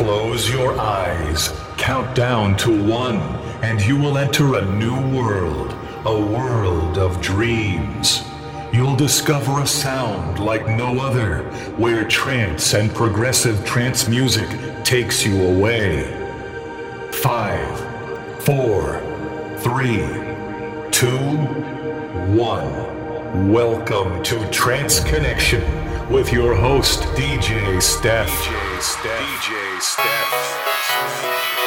Close your eyes, count down to one, and you will enter a new world, a world of dreams. You'll discover a sound like no other, where trance and progressive trance music takes you away. Five, four, three, two, one. Welcome to Trance Connection with your host, DJ Steph. DJ Steph. DJ Steph.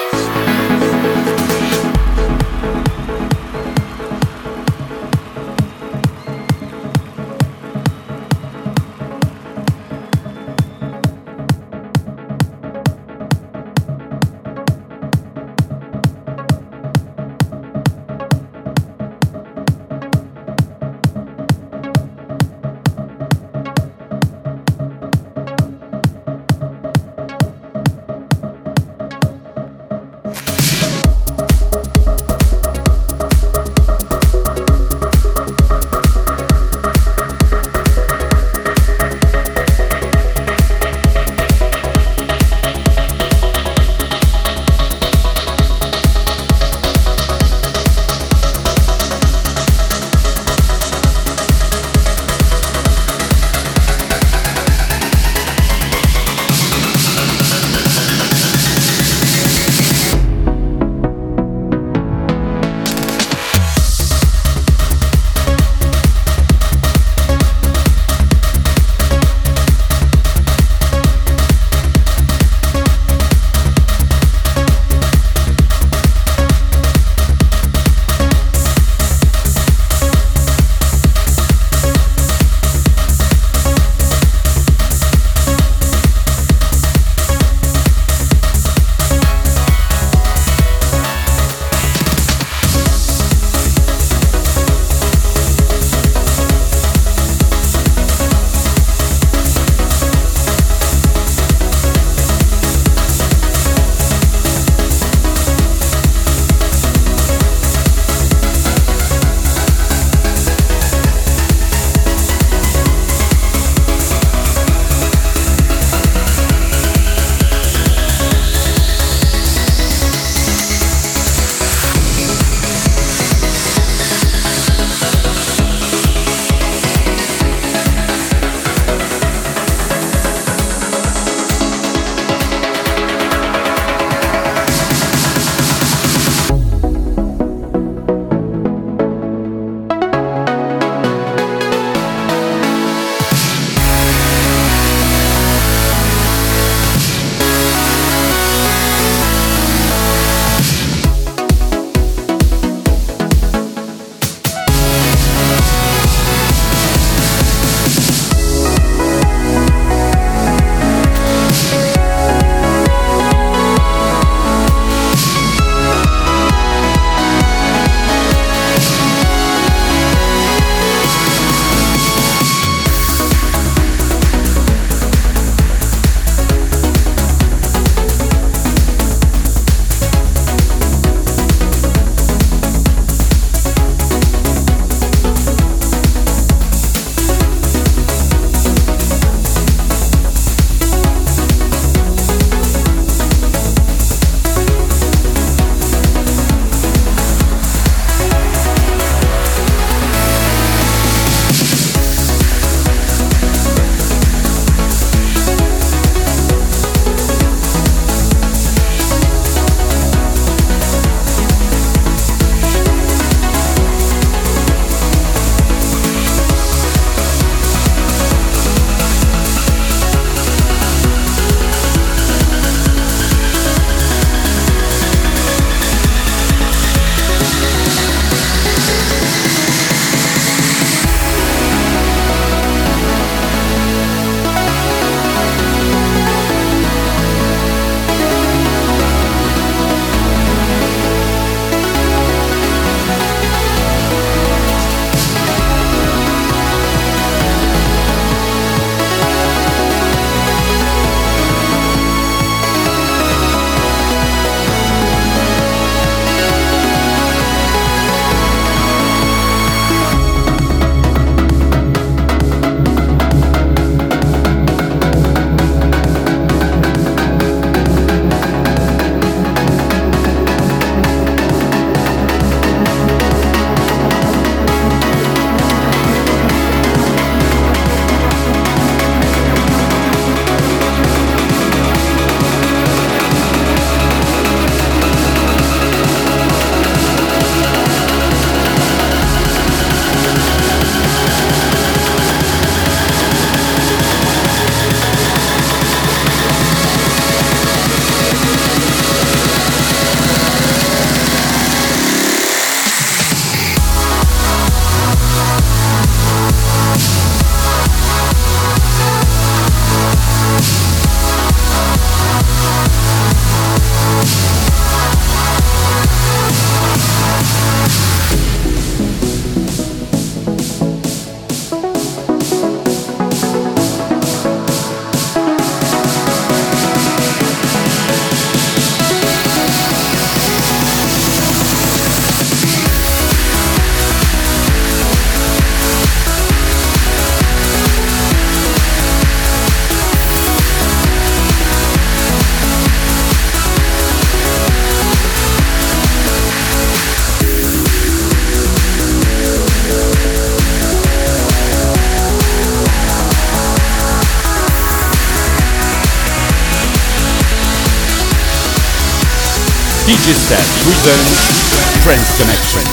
Presents Trance Connection.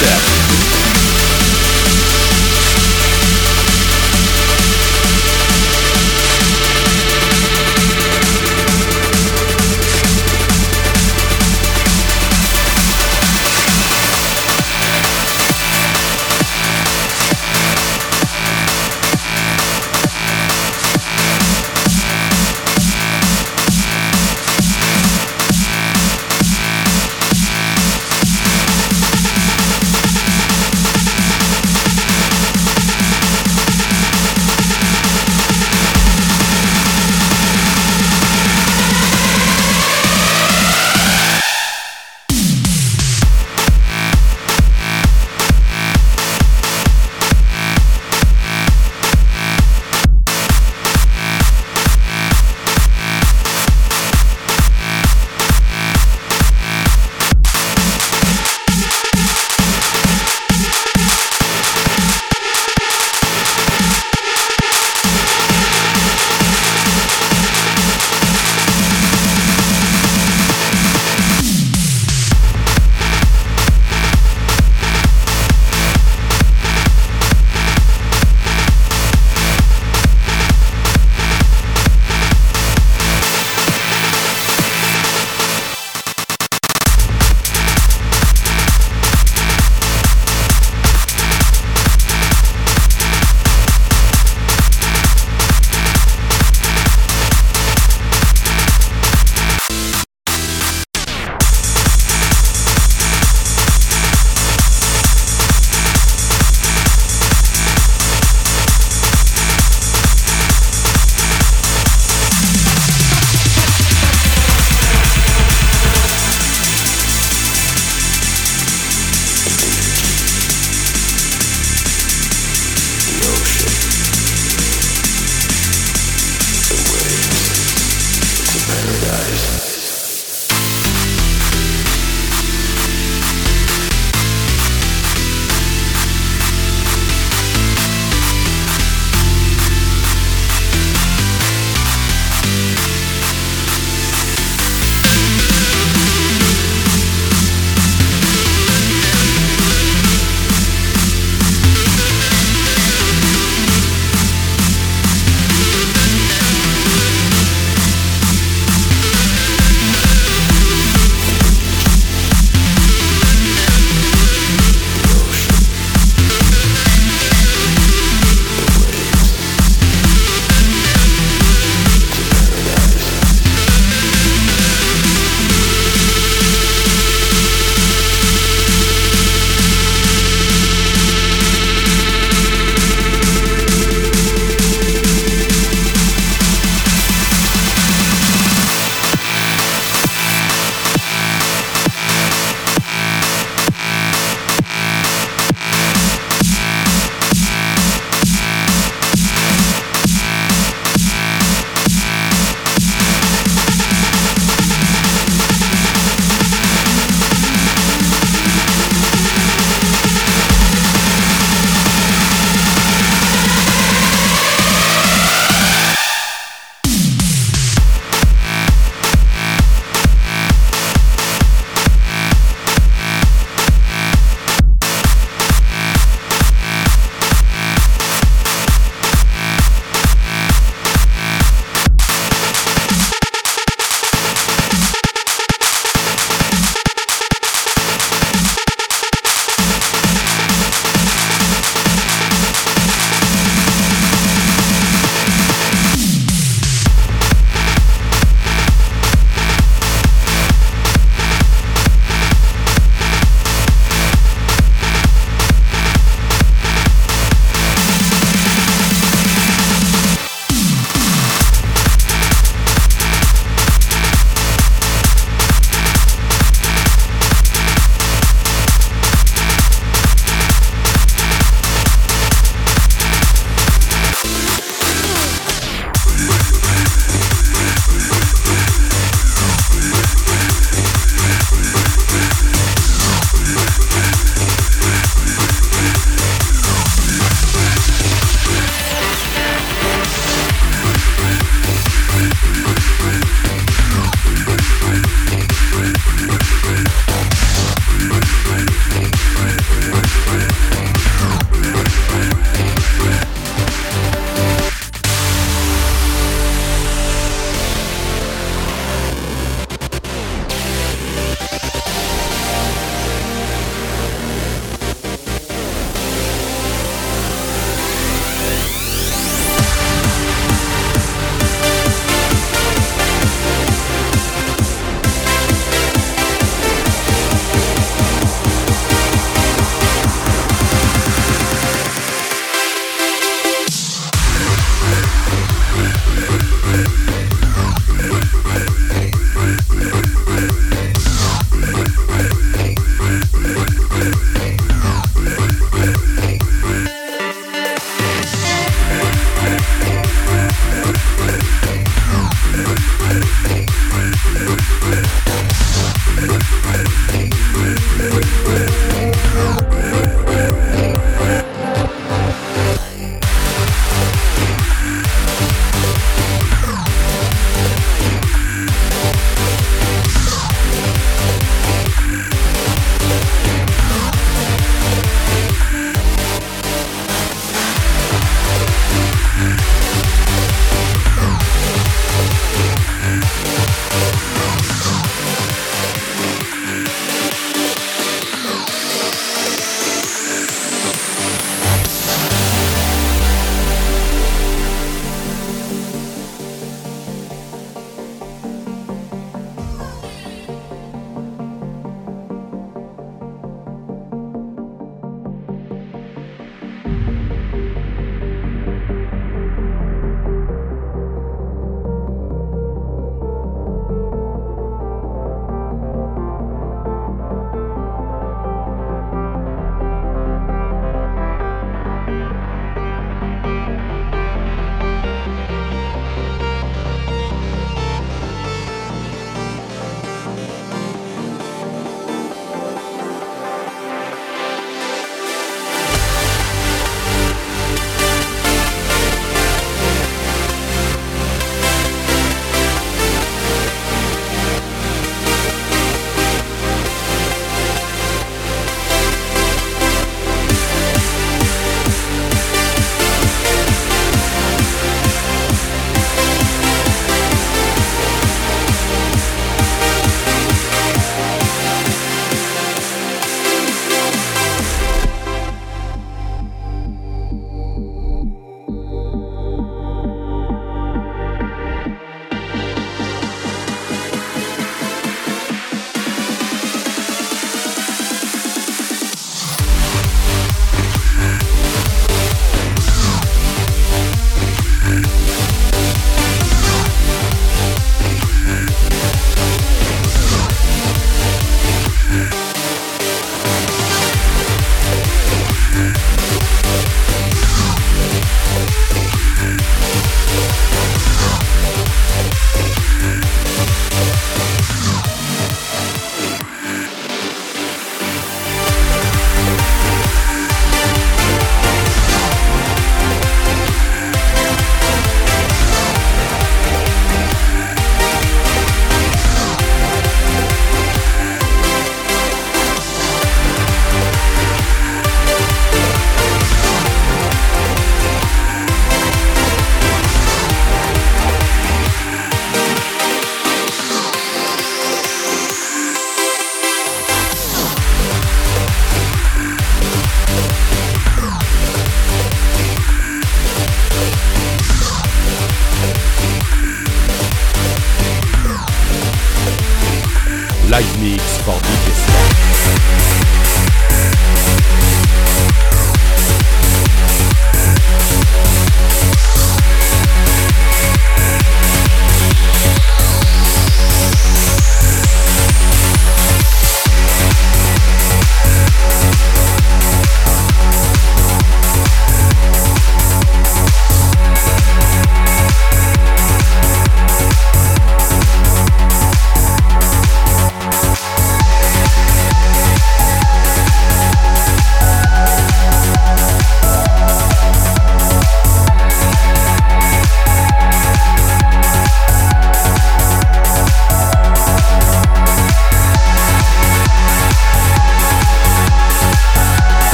step.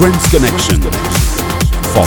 Trance Connection. For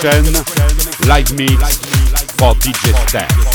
Connection, live mix for DJ Stats.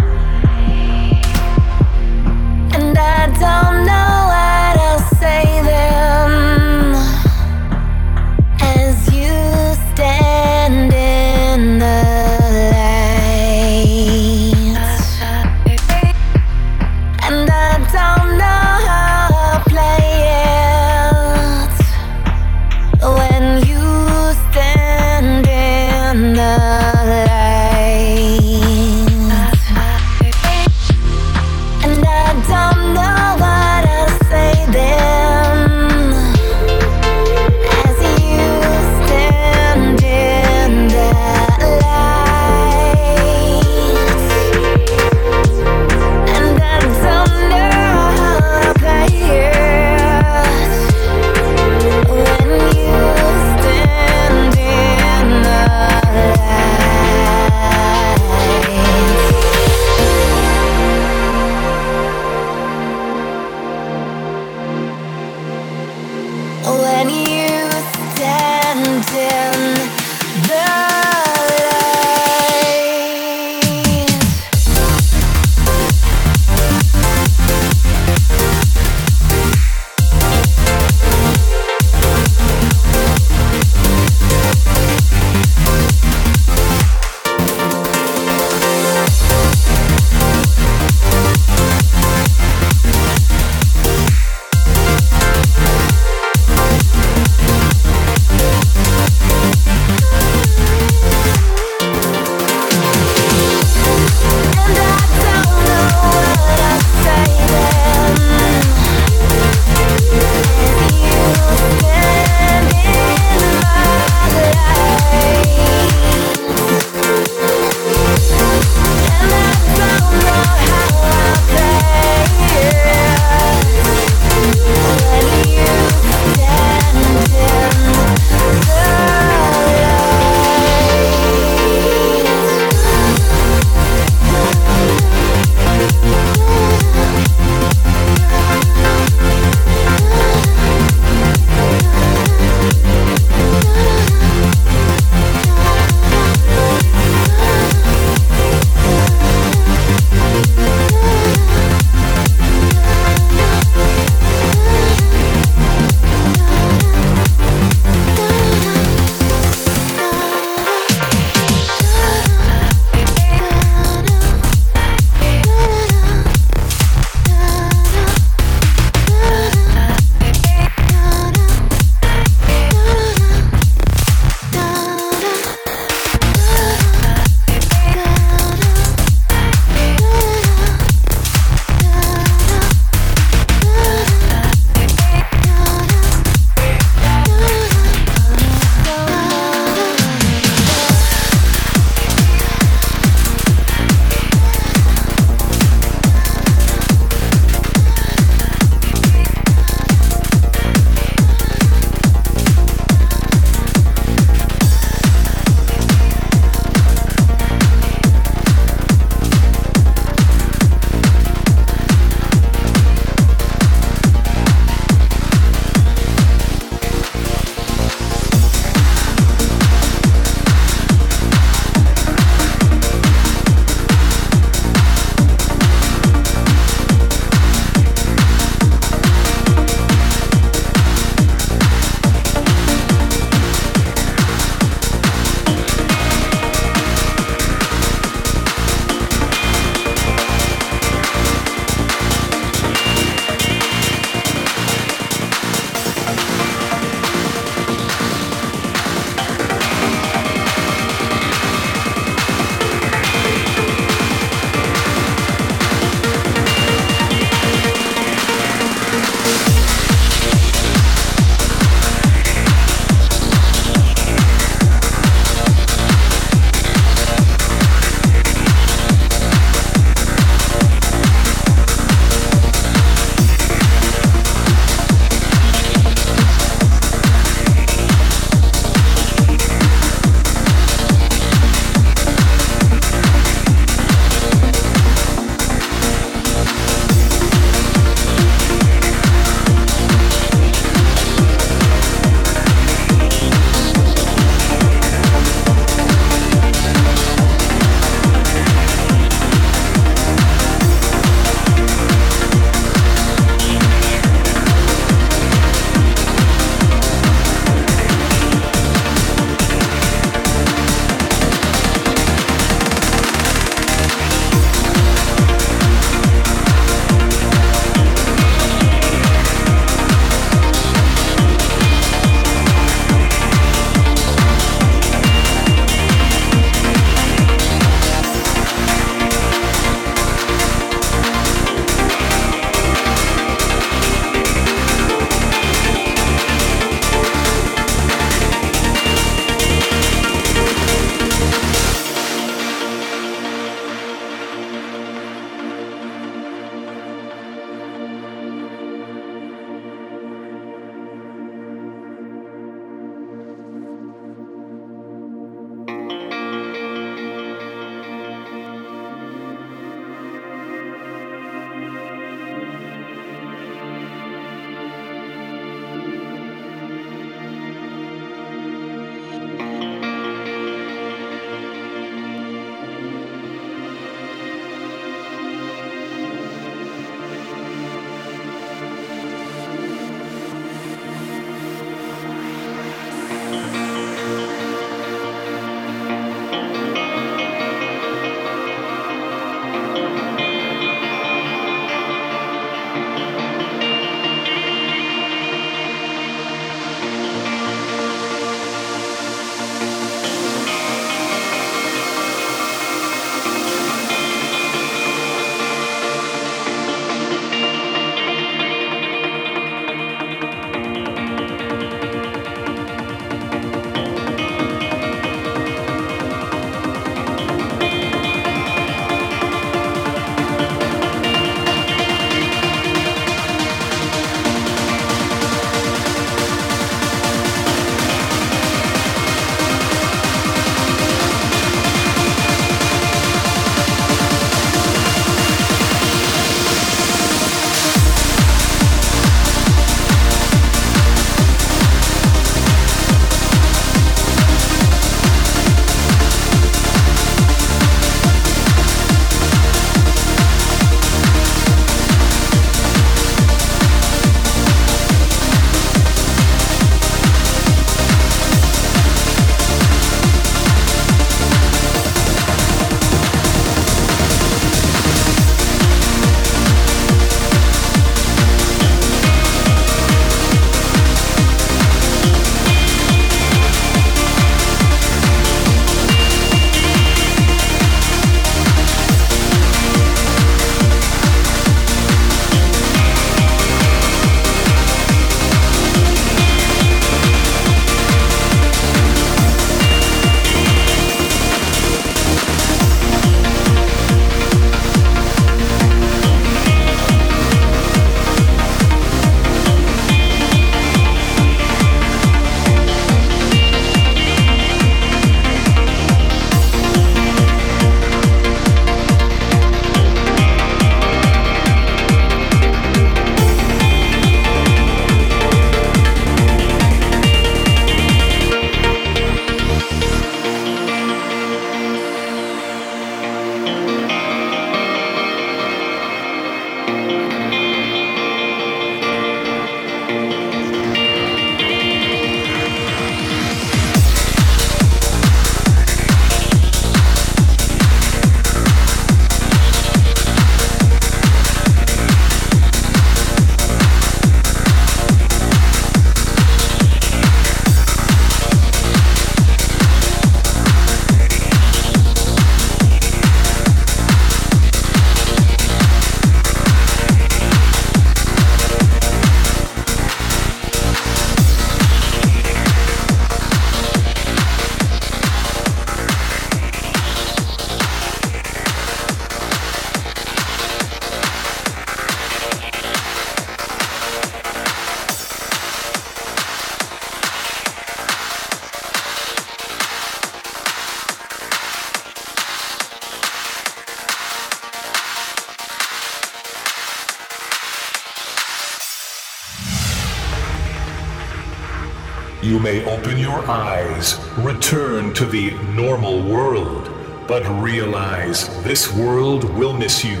To the normal world, but realize this world will miss you.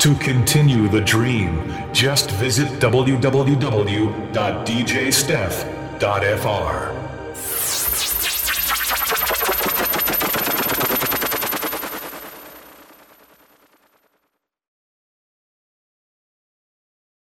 To continue the dream, just visit www.djsteph.fr.